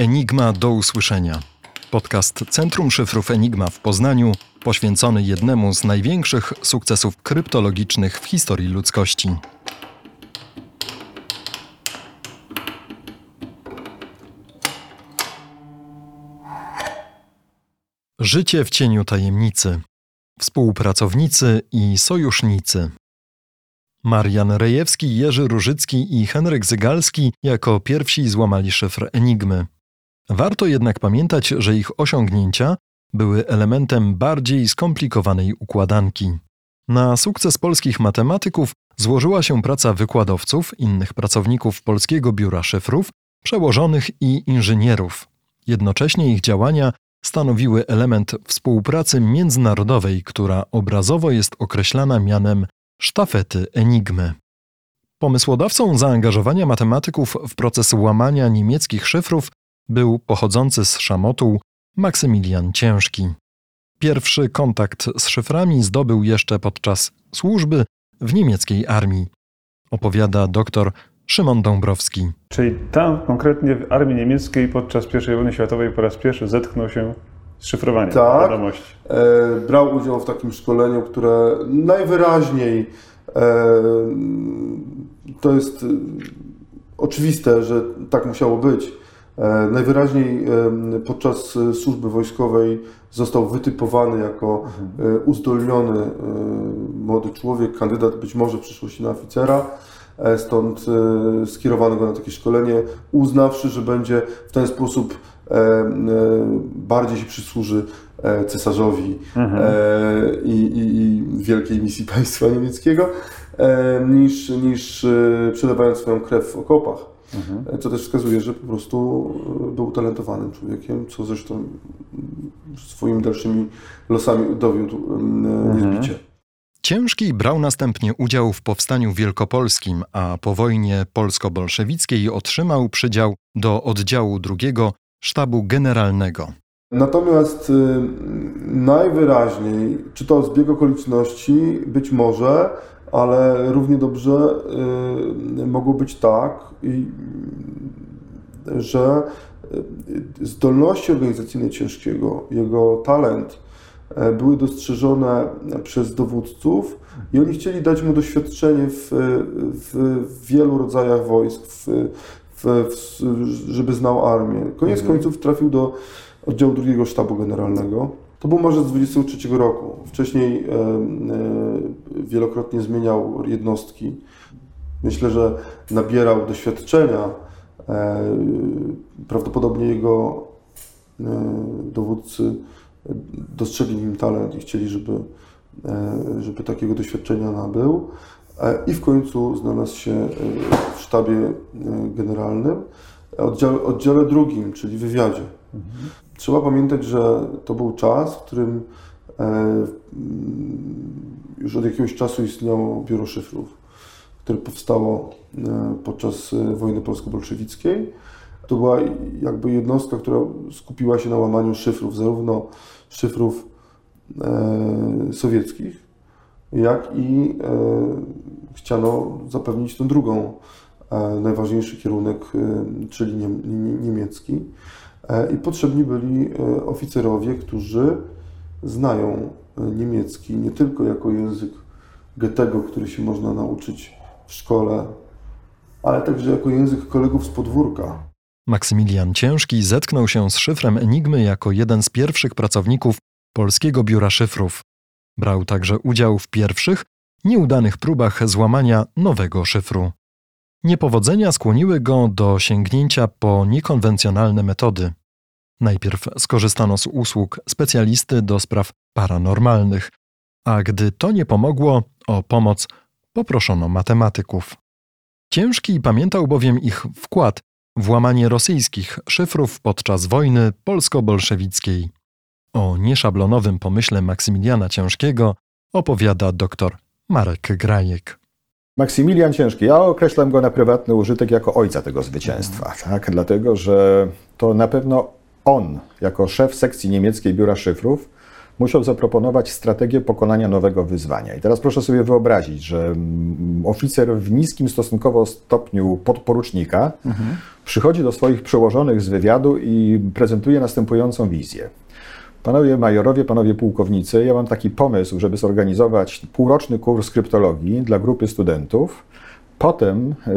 Enigma do usłyszenia. Podcast Centrum Szyfrów Enigma w Poznaniu, poświęcony jednemu z największych sukcesów kryptologicznych w historii ludzkości. Życie w cieniu tajemnicy. Współpracownicy i sojusznicy. Marian Rejewski, Jerzy Różycki i Henryk Zygalski jako pierwsi złamali szyfr Enigmy. Warto jednak pamiętać, że ich osiągnięcia były elementem bardziej skomplikowanej układanki. Na sukces polskich matematyków złożyła się praca wykładowców, innych pracowników Polskiego Biura Szyfrów, przełożonych i inżynierów. Jednocześnie ich działania stanowiły element współpracy międzynarodowej, która obrazowo jest określana mianem sztafety Enigmy. Pomysłodawcą zaangażowania matematyków w proces łamania niemieckich szyfrów był pochodzący z Szamotu Maksymilian Ciężki. Pierwszy kontakt z szyframi zdobył jeszcze podczas służby w niemieckiej armii, opowiada dr Szymon Dąbrowski. Czyli tam konkretnie w armii niemieckiej podczas I wojny światowej po raz pierwszy zetknął się z szyfrowaniem Tak. wiadomości. E, brał udział w takim szkoleniu, które najwyraźniej e, to jest e, oczywiste, że tak musiało być. E, najwyraźniej podczas e, służby wojskowej został wytypowany jako e, uzdolniony młody człowiek, kandydat być może w przyszłości na oficera. Stąd skierowano go na takie szkolenie, uznawszy, że będzie w ten sposób bardziej się przysłuży cesarzowi e, i, i, i wielkiej misji państwa niemieckiego, niż, niż przelewając swoją krew w okopach. E, Co też wskazuje, że po prostu e, był utalentowanym człowiekiem, co zresztą swoimi dalszymi losami dowiódł e, niezbicie. Ciężki brał następnie udział w powstaniu wielkopolskim, a po wojnie polsko-bolszewickiej otrzymał przydział do oddziału drugiego sztabu generalnego. Natomiast y, najwyraźniej, czy to zbieg okoliczności, być może, ale równie dobrze y, mogło być tak, że y, zdolności organizacyjne Ciężkiego, jego talent e, były dostrzeżone przez dowódców i oni chcieli dać mu doświadczenie w, w, wielu rodzajach wojsk, w, w, żeby znał armię. Koniec końców trafił do oddziału drugiego sztabu generalnego. To był marzec 23 roku. Wcześniej e, wielokrotnie zmieniał jednostki. Myślę, że nabierał doświadczenia. E, prawdopodobnie jego e, dowódcy dostrzegli w nim talent i chcieli, żeby, żeby takiego doświadczenia nabył. I w końcu znalazł się w sztabie generalnym, oddziale, oddziale drugim, czyli wywiadzie. Trzeba pamiętać, że to był czas, w którym e, mm, już od jakiegoś czasu istniało biuro szyfrów, które powstało e, podczas e, wojny polsko-bolszewickiej. To była jakby jednostka, która skupiła się na łamaniu szyfrów, zarówno szyfrów sowieckich, jak i chciano zapewnić tą drugą, najważniejszy kierunek, czyli niem, nie, niemiecki. E, I potrzebni byli e, oficerowie, którzy znają e, niemiecki nie tylko jako język Goethego, który się można nauczyć w szkole, ale także jako język kolegów z podwórka. Maksymilian Ciężki zetknął się z szyfrem Enigmy jako jeden z pierwszych pracowników Polskiego Biura Szyfrów. Brał także udział w pierwszych, nieudanych próbach złamania nowego szyfru. Niepowodzenia skłoniły go do sięgnięcia po niekonwencjonalne metody. Najpierw skorzystano z usług specjalisty do spraw paranormalnych, a gdy to nie pomogło, o pomoc poproszono matematyków. Ciężki pamiętał bowiem ich wkład w łamanie rosyjskich szyfrów podczas wojny polsko-bolszewickiej. O nieszablonowym pomyśle Maksymiliana Ciężkiego opowiada dr Marek Grajek. Maksymilian Ciężki, ja określam go na prywatny użytek jako ojca tego zwycięstwa, tak? dlatego że to na pewno on, jako szef sekcji niemieckiej Biura Szyfrów, musiał zaproponować strategię pokonania nowego wyzwania. I teraz proszę sobie wyobrazić, że mm, oficer w niskim stosunkowo stopniu podporucznika przychodzi do swoich przełożonych z wywiadu i prezentuje następującą wizję. Panowie majorowie, panowie pułkownicy, ja mam taki pomysł, żeby zorganizować półroczny kurs kryptologii dla grupy studentów. Potem e,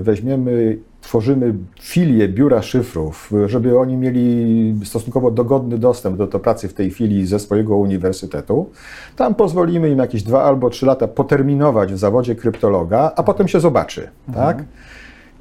weźmiemy, tworzymy filię biura szyfrów, żeby oni mieli stosunkowo dogodny dostęp do, do pracy w tej chwili ze swojego uniwersytetu. Tam pozwolimy im jakieś dwa albo trzy lata poterminować w zawodzie kryptologa, a potem się zobaczy. Tak?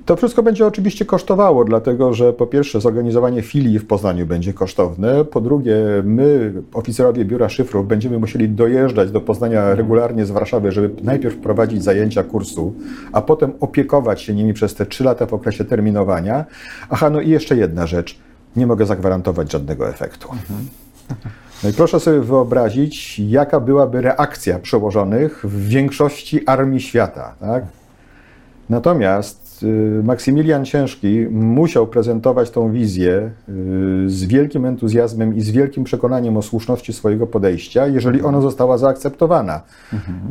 To wszystko będzie oczywiście kosztowało, dlatego że po pierwsze zorganizowanie filii w Poznaniu będzie kosztowne, po drugie my, oficerowie Biura Szyfrów, będziemy musieli dojeżdżać do Poznania regularnie z Warszawy, żeby najpierw prowadzić zajęcia kursu, a potem opiekować się nimi przez te trzy lata w okresie terminowania. Aha, no i jeszcze jedna rzecz, nie mogę zagwarantować żadnego efektu. No i proszę sobie wyobrazić, jaka byłaby reakcja przełożonych w większości armii świata. Tak? Natomiast Maksymilian Ciężki musiał prezentować tą wizję y, z wielkim entuzjazmem i z wielkim przekonaniem o słuszności swojego podejścia, jeżeli ona została zaakceptowana.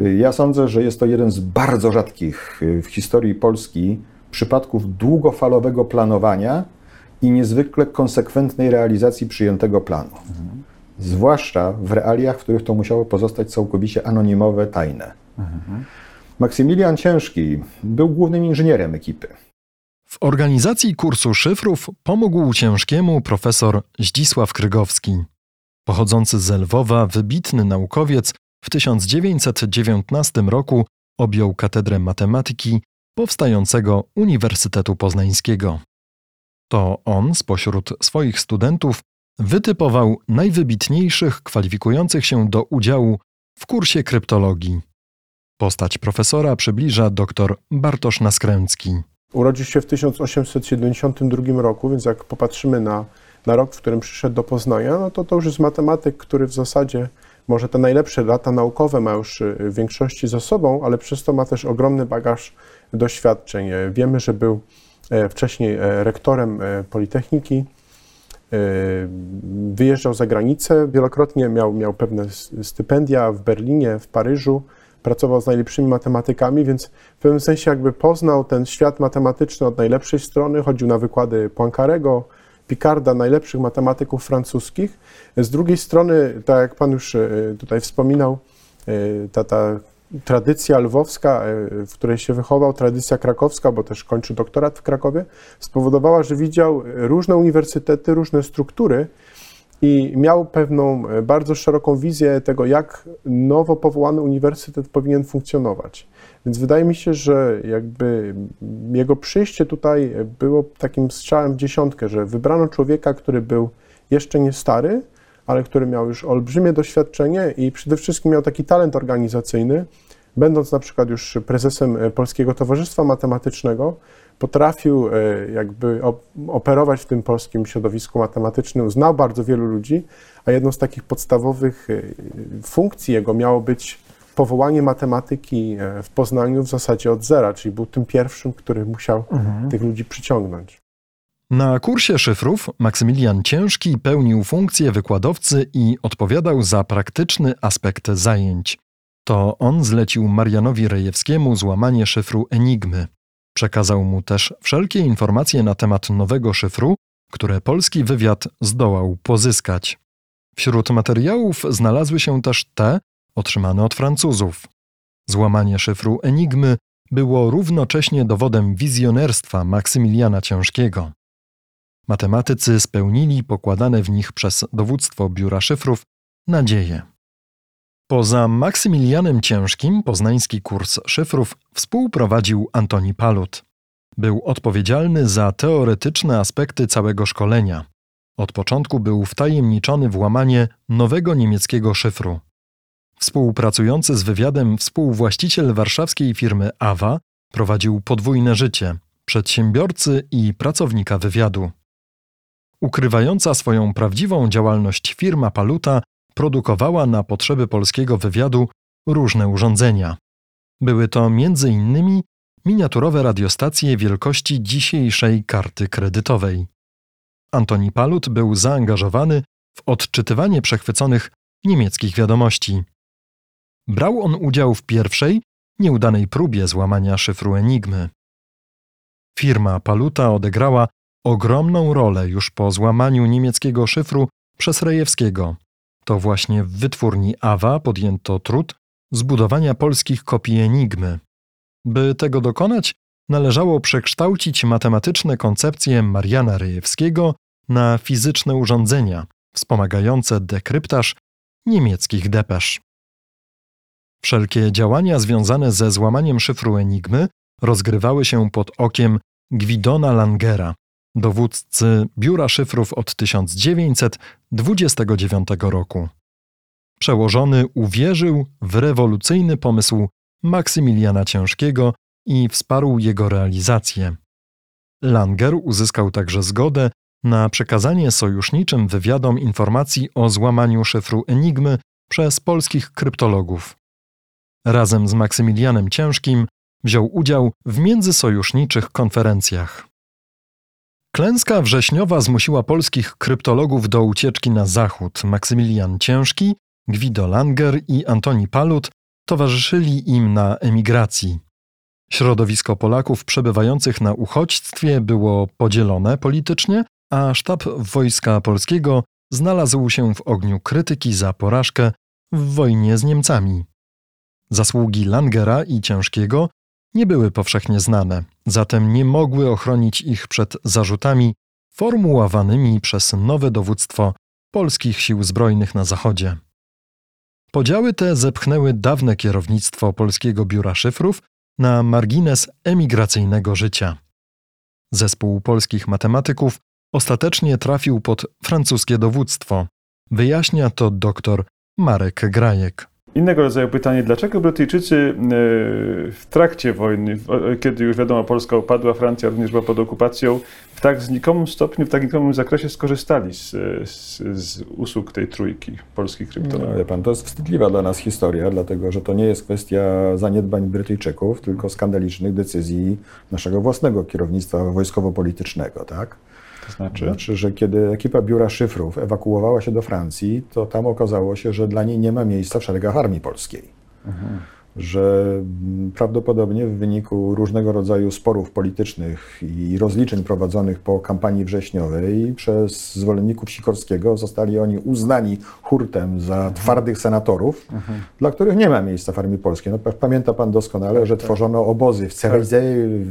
Y, Ja sądzę, że jest to jeden z bardzo rzadkich y, w historii Polski przypadków długofalowego planowania i niezwykle konsekwentnej realizacji przyjętego planu. Zwłaszcza w realiach, w których to musiało pozostać całkowicie anonimowe, tajne. Maksymilian Ciężki był głównym inżynierem ekipy. W organizacji kursu szyfrów pomógł ciężkiemu profesor Zdzisław Krygowski. Pochodzący z Lwowa, wybitny naukowiec, w 1919 roku objął katedrę matematyki powstającego Uniwersytetu Poznańskiego. To on spośród swoich studentów wytypował najwybitniejszych kwalifikujących się do udziału w kursie kryptologii. Postać profesora przybliża dr Bartosz Naskręcki. Urodził się w 1872 roku, więc jak popatrzymy na, na rok, w którym przyszedł do Poznania, no to to już jest matematyk, który w zasadzie może te najlepsze lata naukowe ma już y, w większości za sobą, ale przez to ma też ogromny bagaż doświadczeń. E, Wiemy, że był e, wcześniej e, rektorem Politechniki, wyjeżdżał za granicę, wielokrotnie miał, miał pewne stypendia w Berlinie, w Paryżu, pracował z najlepszymi matematykami, więc w pewnym sensie jakby poznał ten świat matematyczny od najlepszej strony, chodził na wykłady Poincarego, Picarda, najlepszych matematyków francuskich. Z drugiej strony, tak jak Pan już e, tutaj wspominał, e, ta, ta tradycja lwowska, e, w której się wychował, tradycja krakowska, bo też kończył doktorat w Krakowie, spowodowała, że widział różne uniwersytety, różne struktury, i miał pewną e, bardzo szeroką wizję tego, jak nowo powołany uniwersytet powinien funkcjonować. Więc wydaje mi się, że jakby jego przyjście tutaj było takim strzałem w dziesiątkę, że wybrano człowieka, który był jeszcze nie stary, ale który miał już olbrzymie doświadczenie i przede wszystkim miał taki talent organizacyjny, będąc na przykład już prezesem e, Polskiego Towarzystwa Matematycznego, potrafił e, jakby op- operować w tym polskim środowisku matematycznym, znał bardzo wielu ludzi, a jedną z takich podstawowych e, funkcji jego miało być powołanie matematyki w Poznaniu w zasadzie od zera, czyli był tym pierwszym, który musiał tych ludzi przyciągnąć. Na kursie szyfrów Maksymilian Ciężki pełnił funkcję wykładowcy i odpowiadał za praktyczny aspekt zajęć. To on zlecił Marianowi Rejewskiemu złamanie szyfru Enigmy. Przekazał mu też wszelkie informacje na temat nowego szyfru, które polski wywiad zdołał pozyskać. Wśród materiałów znalazły się też te otrzymane od Francuzów. Złamanie szyfru Enigmy było równocześnie dowodem wizjonerstwa Maksymiliana Ciężkiego. Matematycy spełnili pokładane w nich przez dowództwo biura szyfrów nadzieje. Poza Maksymilianem Ciężkim poznański kurs szyfrów współprowadził Antoni Palut. Był odpowiedzialny za teoretyczne aspekty całego szkolenia. Od początku był wtajemniczony w łamanie nowego niemieckiego szyfru. Współpracujący z wywiadem współwłaściciel warszawskiej firmy AWA prowadził podwójne życie przedsiębiorcy i pracownika wywiadu. Ukrywająca swoją prawdziwą działalność firma Paluta produkowała na potrzeby polskiego wywiadu różne urządzenia. Były to m.in. miniaturowe radiostacje wielkości dzisiejszej karty kredytowej. Antoni Palut był zaangażowany w odczytywanie przechwyconych niemieckich wiadomości. Brał on udział w pierwszej, nieudanej próbie złamania szyfru Enigmy. Firma Paluta odegrała ogromną rolę już po złamaniu niemieckiego szyfru przez Rejewskiego. To właśnie w wytwórni Awa podjęto trud zbudowania polskich kopii Enigmy. By tego dokonać, należało przekształcić matematyczne koncepcje Mariana Rejewskiego na fizyczne urządzenia wspomagające dekryptaż niemieckich depesz. Wszelkie działania związane ze złamaniem szyfru Enigmy rozgrywały się pod okiem Gwidona Langera, dowódcy Biura Szyfrów od 1929 roku. Przełożony uwierzył w rewolucyjny pomysł Maksymiliana Ciężkiego i wsparł jego realizację. Langer uzyskał także zgodę na przekazanie sojuszniczym wywiadom informacji o złamaniu szyfru Enigmy przez polskich kryptologów. Razem z Maksymilianem Ciężkim wziął udział w międzysojuszniczych konferencjach. Klęska wrześniowa zmusiła polskich kryptologów do ucieczki na zachód. Maksymilian Ciężki, Gwido Langer i Antoni Palut towarzyszyli im na emigracji. Środowisko Polaków przebywających na uchodźstwie było podzielone politycznie, a sztab Wojska Polskiego znalazł się w ogniu krytyki za porażkę w wojnie z Niemcami. Zasługi Langera i Ciężkiego nie były powszechnie znane, zatem nie mogły ochronić ich przed zarzutami formułowanymi przez nowe dowództwo polskich sił zbrojnych na Zachodzie. Podziały te zepchnęły dawne kierownictwo Polskiego Biura Szyfrów na margines emigracyjnego życia. Zespół polskich matematyków ostatecznie trafił pod francuskie dowództwo. Wyjaśnia to dr Marek Grajek. Innego rodzaju pytanie, dlaczego Brytyjczycy e, w trakcie wojny, kiedy już wiadomo Polska upadła, Francja również była pod okupacją, w tak znikomym stopniu, w tak znikomym zakresie skorzystali z, z, z usług tej trójki polskich kryptonów? No, pan, to jest wstydliwa dla nas historia, dlatego że to nie jest kwestia zaniedbań Brytyjczyków, tylko skandalicznych decyzji naszego własnego kierownictwa wojskowo-politycznego, tak? To znaczy? znaczy, że kiedy ekipa biura szyfrów ewakuowała się do Francji, to tam okazało się, że dla niej nie ma miejsca w szeregach armii polskiej. Mhm że prawdopodobnie w wyniku różnego rodzaju sporów politycznych i rozliczeń prowadzonych po kampanii wrześniowej przez zwolenników Sikorskiego zostali oni uznani hurtem za twardych senatorów, mhm. dla których nie ma miejsca w Armii Polskiej. No, pamięta pan doskonale, że tak. tworzono obozy w Cerizay,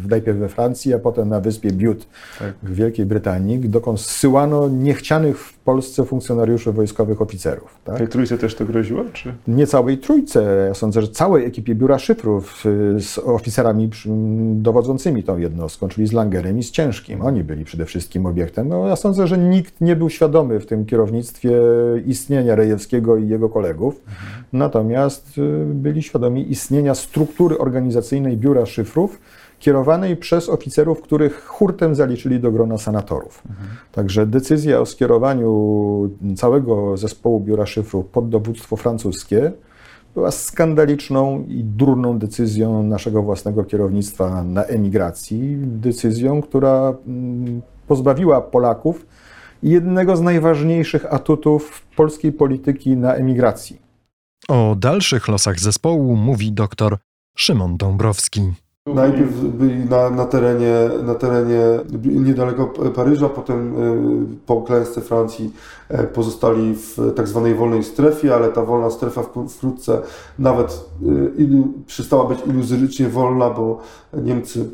najpierw we Francji, a potem na wyspie Bute tak. w Wielkiej Brytanii, dokąd zsyłano niechcianych Polsce funkcjonariuszy wojskowych oficerów. Tak? Tej trójce też to groziło? Czy? Nie całej trójce. Ja sądzę, że całej ekipie biura szyfrów y, z oficerami dowodzącymi tą jednostką, czyli z Langerem i z Ciężkim. Oni byli przede wszystkim obiektem. No, ja sądzę, że nikt nie był świadomy w tym kierownictwie istnienia Rejewskiego i jego kolegów. Mhm. Natomiast y, byli świadomi istnienia struktury organizacyjnej biura szyfrów, kierowanej przez oficerów, których hurtem zaliczyli do grona senatorów. Mhm. Także decyzja o skierowaniu całego zespołu biura szyfrów pod dowództwo francuskie była skandaliczną i durną decyzją naszego własnego kierownictwa na emigracji, decyzją, która mm, pozbawiła Polaków jednego z najważniejszych atutów polskiej polityki na emigracji. O dalszych losach zespołu mówi dr Szymon Dąbrowski. Najpierw byli na, na, terenie, na terenie niedaleko Paryża, potem e, po klęsce Francji e, pozostali w tak zwanej wolnej strefie, ale ta wolna strefa wkrótce nawet e, ilu, przestała być iluzorycznie wolna, bo Niemcy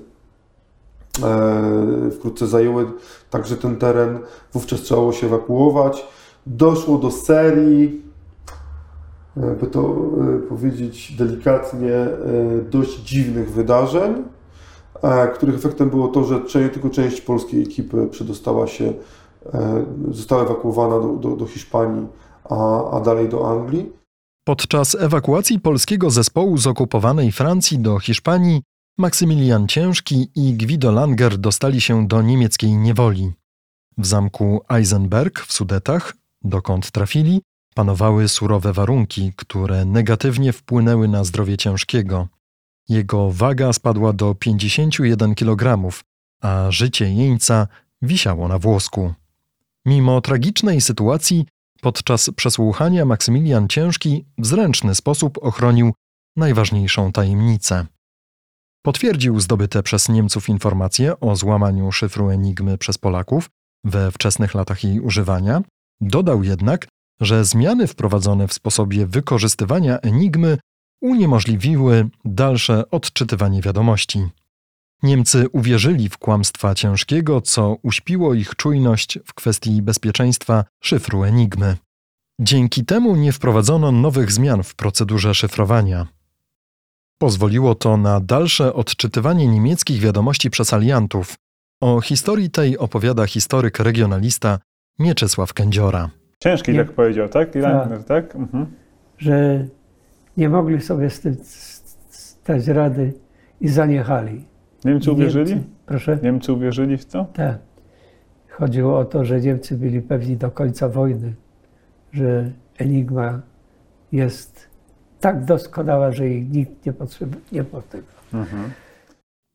wkrótce zajęły także ten teren, wówczas trzeba było się ewakuować. Doszło do serii by to e, powiedzieć delikatnie, e, dość dziwnych wydarzeń, e, których efektem było to, że tylko część polskiej ekipy przedostała się, została ewakuowana do, do, do Hiszpanii, a, a dalej do Anglii. Podczas ewakuacji polskiego zespołu z okupowanej Francji do Hiszpanii, Maksymilian Ciężki i Guido Langer dostali się do niemieckiej niewoli. W zamku Eisenberg w Sudetach, dokąd trafili, Panowały surowe warunki, które negatywnie wpłynęły na zdrowie ciężkiego. Jego waga spadła do 51 kg, a życie jeńca wisiało na włosku. Mimo tragicznej sytuacji, podczas przesłuchania Maksymilian Ciężki w zręczny sposób ochronił najważniejszą tajemnicę. Potwierdził zdobyte przez Niemców informacje o złamaniu szyfru Enigmy przez Polaków we wczesnych latach jej używania. Dodał jednak, że zmiany wprowadzone w sposobie wykorzystywania Enigmy uniemożliwiły dalsze odczytywanie wiadomości. Niemcy uwierzyli w kłamstwa ciężkiego, co uśpiło ich czujność w kwestii bezpieczeństwa szyfru Enigmy. Dzięki temu nie wprowadzono nowych zmian w procedurze szyfrowania. Pozwoliło to na dalsze odczytywanie niemieckich wiadomości przez aliantów. O historii tej opowiada historyk regionalista Mieczysław Kędziora. Ciężki, Nie. tak powiedział, tak? I Langner, tak? Mhm. że nie mogli sobie z tym stać rady i zaniechali. Niemcy uwierzyli? Niemcy, proszę? Niemcy uwierzyli w to? Tak. Chodziło o to, że Niemcy byli pewni do końca wojny, że Enigma jest tak doskonała, że jej nikt nie potrzebuje, nie potyka. Mhm.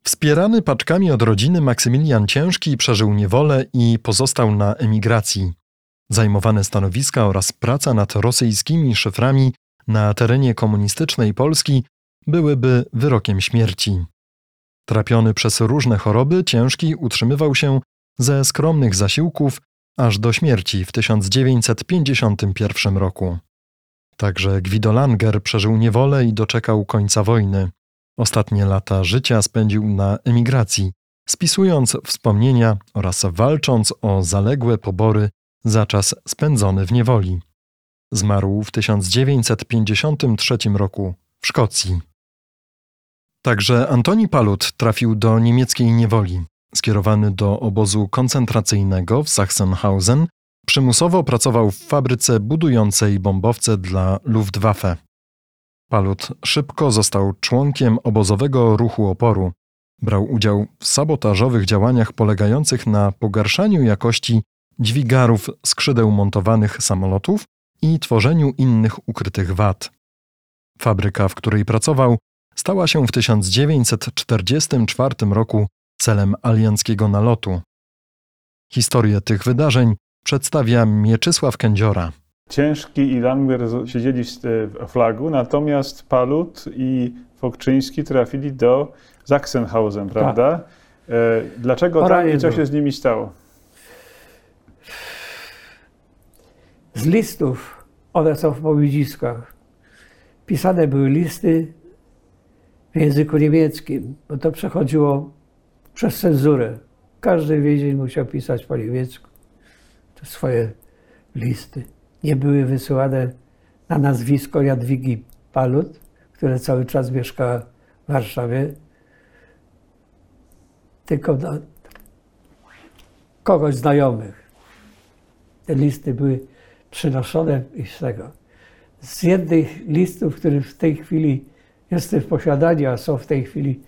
Wspierany paczkami od rodziny Maksymilian Ciężki przeżył niewolę i pozostał na emigracji. Zajmowane stanowiska oraz praca nad rosyjskimi szyframi na terenie komunistycznej Polski byłyby wyrokiem śmierci. Trapiony przez różne choroby, Ciężki utrzymywał się ze skromnych zasiłków aż do śmierci w 1951 roku. Także Guido Langer przeżył niewolę i doczekał końca wojny. Ostatnie lata życia spędził na emigracji, spisując wspomnienia oraz walcząc o zaległe pobory za czas spędzony w niewoli. Zmarł w 1953 roku w Szkocji. Także Antoni Palut trafił do niemieckiej niewoli. Skierowany do obozu koncentracyjnego w Sachsenhausen, przymusowo pracował w fabryce budującej bombowce dla Luftwaffe. Palut szybko został członkiem obozowego ruchu oporu. Brał udział w sabotażowych działaniach polegających na pogarszaniu jakości dźwigarów skrzydeł montowanych samolotów i tworzeniu innych ukrytych wad. Fabryka, w której pracował, stała się w 1944 roku celem alianckiego nalotu. Historię tych wydarzeń przedstawia Mieczysław Kędziora. Ciężki i Langner z- siedzieli w w flagu, natomiast Palut i Fokczyński trafili do Sachsenhausen, prawda? E, Dlaczego tam Poranie i co się z nimi stało? Z listów, one są w powiedziskach, pisane były listy w języku niemieckim, bo to przechodziło przez cenzurę. Każdy więzień musiał pisać po niemiecku te swoje listy. Nie były wysyłane na nazwisko Jadwigi Palut, która cały czas mieszkała w Warszawie, tylko do kogoś znajomych. Te listy były przynoszone i z tego. Z jednych listów, który w tej chwili jestem w posiadaniu, a są w tej chwili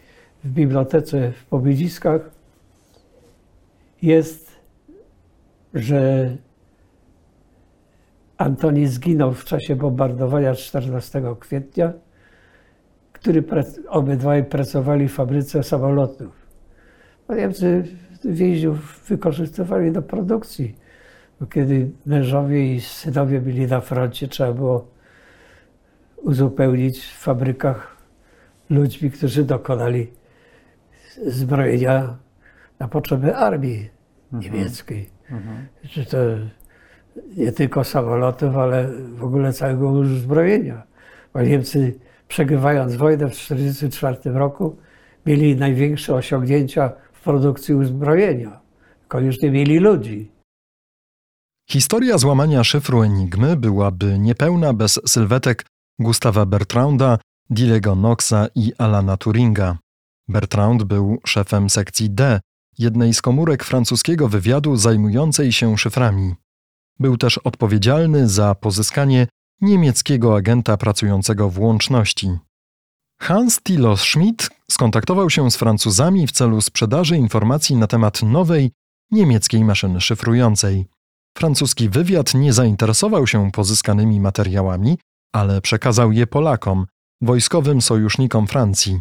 w bibliotece w Pobiedziskach, jest, że Antoni zginął w czasie bombardowania 14 kwietnia, który obydwaj pracowali w fabryce samolotów. Niemcy więźniów wykorzystywali do produkcji. Kiedy mężowie i synowie byli na froncie, trzeba było uzupełnić w fabrykach ludźmi, którzy dokonali zbrojenia na potrzeby armii niemieckiej. Czy to nie tylko samolotów, ale w ogóle całego uzbrojenia. Bo Niemcy przegrywając wojnę w 1944 roku mieli największe osiągnięcia w produkcji uzbrojenia. Tylko już nie mieli ludzi. Historia złamania szyfru Enigmy byłaby niepełna bez sylwetek Gustawa Bertranda, Dilego Knoxa i Alana Turinga. Bertrand był szefem sekcji D, jednej z komórek francuskiego wywiadu zajmującej się szyframi. Był też odpowiedzialny za pozyskanie niemieckiego agenta pracującego w łączności. Hans Thilo Schmidt skontaktował się z Francuzami w celu sprzedaży informacji na temat nowej niemieckiej maszyny szyfrującej. Francuski wywiad nie zainteresował się pozyskanymi materiałami, ale przekazał je Polakom, wojskowym sojusznikom Francji.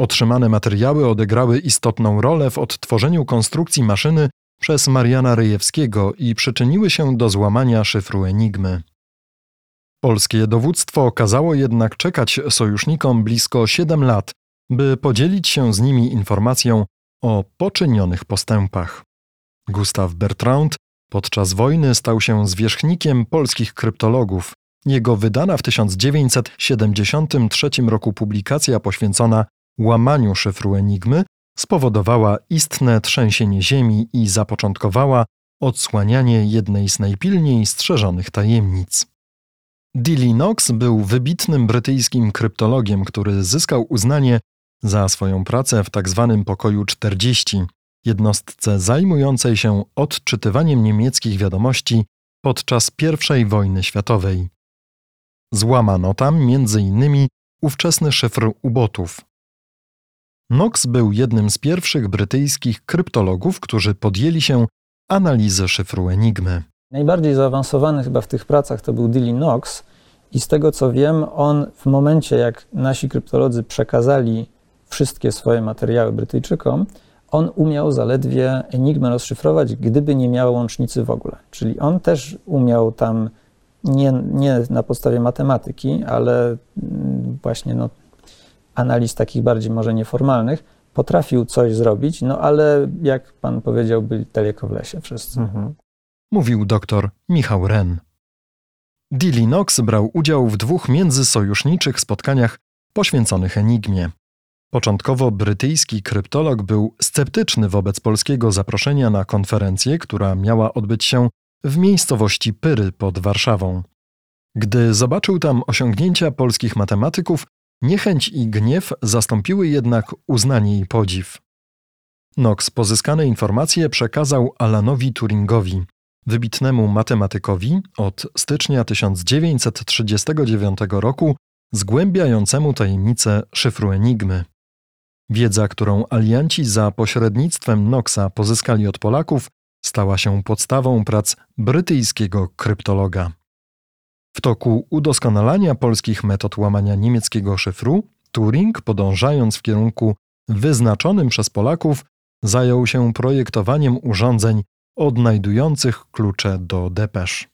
Otrzymane materiały odegrały istotną rolę w odtworzeniu konstrukcji maszyny przez Mariana Ryjewskiego i przyczyniły się do złamania szyfru Enigmy. Polskie dowództwo kazało jednak czekać sojusznikom blisko 7 lat, by podzielić się z nimi informacją o poczynionych postępach. Gustav Bertrand podczas wojny stał się zwierzchnikiem polskich kryptologów. Jego wydana w 1973 roku publikacja poświęcona łamaniu szyfru Enigmy spowodowała istne trzęsienie ziemi i zapoczątkowała odsłanianie jednej z najpilniej strzeżonych tajemnic. Dilly Knox był wybitnym brytyjskim kryptologiem, który zyskał uznanie za swoją pracę w tzw. Tak pokoju 40, jednostce zajmującej się odczytywaniem niemieckich wiadomości podczas I wojny światowej. Złamano tam m.in. ówczesny szyfr ubotów. Knox był jednym z pierwszych brytyjskich kryptologów, którzy podjęli się analizy szyfru Enigmy. Najbardziej zaawansowany chyba w tych pracach to był Dilly Knox i z tego co wiem, on w momencie jak nasi kryptolodzy przekazali wszystkie swoje materiały Brytyjczykom, on umiał zaledwie Enigmę rozszyfrować, gdyby nie miał łącznicy w ogóle. Czyli on też umiał tam nie, nie na podstawie matematyki, ale mm, właśnie no, analiz takich bardziej może nieformalnych, potrafił coś zrobić, no ale jak pan powiedział, byli daleko w lesie wszyscy. Mhm. Mówił doktor Michał Ren. Dilly Knox brał udział w dwóch międzysojuszniczych spotkaniach poświęconych Enigmie. Początkowo brytyjski kryptolog był sceptyczny wobec polskiego zaproszenia na konferencję, która miała odbyć się w miejscowości Pyry pod Warszawą. Gdy zobaczył tam osiągnięcia polskich matematyków, niechęć i gniew zastąpiły jednak uznanie i podziw. Knox pozyskane informacje przekazał Alanowi Turingowi, wybitnemu matematykowi od stycznia 1939 roku, zgłębiającemu tajemnicę szyfru Enigmy. Wiedza, którą alianci za pośrednictwem Knoxa pozyskali od Polaków, stała się podstawą prac brytyjskiego kryptologa. W toku udoskonalania polskich metod łamania niemieckiego szyfru, Turing, podążając w kierunku wyznaczonym przez Polaków, zajął się projektowaniem urządzeń odnajdujących klucze do depesz.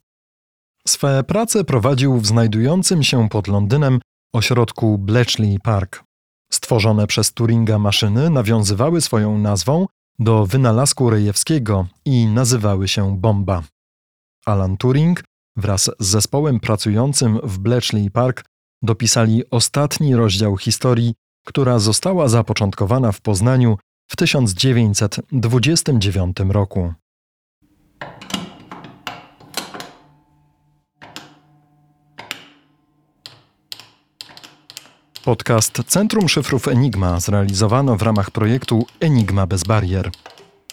Swe prace prowadził w znajdującym się pod Londynem ośrodku Bletchley Park. Stworzone przez Turinga maszyny nawiązywały swoją nazwą do wynalazku Rejewskiego i nazywały się bomba. Alan Turing wraz z zespołem pracującym w Bletchley Park dopisali ostatni rozdział historii, która została zapoczątkowana w Poznaniu w 1929 roku. Podcast Centrum Szyfrów Enigma zrealizowano w ramach projektu Enigma bez barier.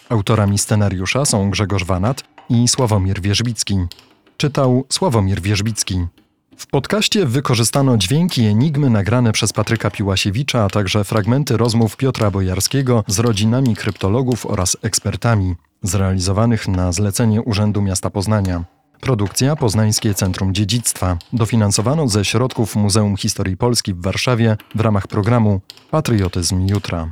Autorami scenariusza są Grzegorz Wanat i Sławomir Wierzbicki. Czytał Sławomir Wierzbicki. W podcaście wykorzystano dźwięki Enigmy nagrane przez Patryka Piłasiewicza, a także fragmenty rozmów Piotra Bojarskiego z rodzinami kryptologów oraz ekspertami, zrealizowanych na zlecenie Urzędu Miasta Poznania. Produkcja Poznańskie Centrum Dziedzictwa. Dofinansowano ze środków Muzeum Historii Polski w Warszawie w ramach programu Patriotyzm Jutra.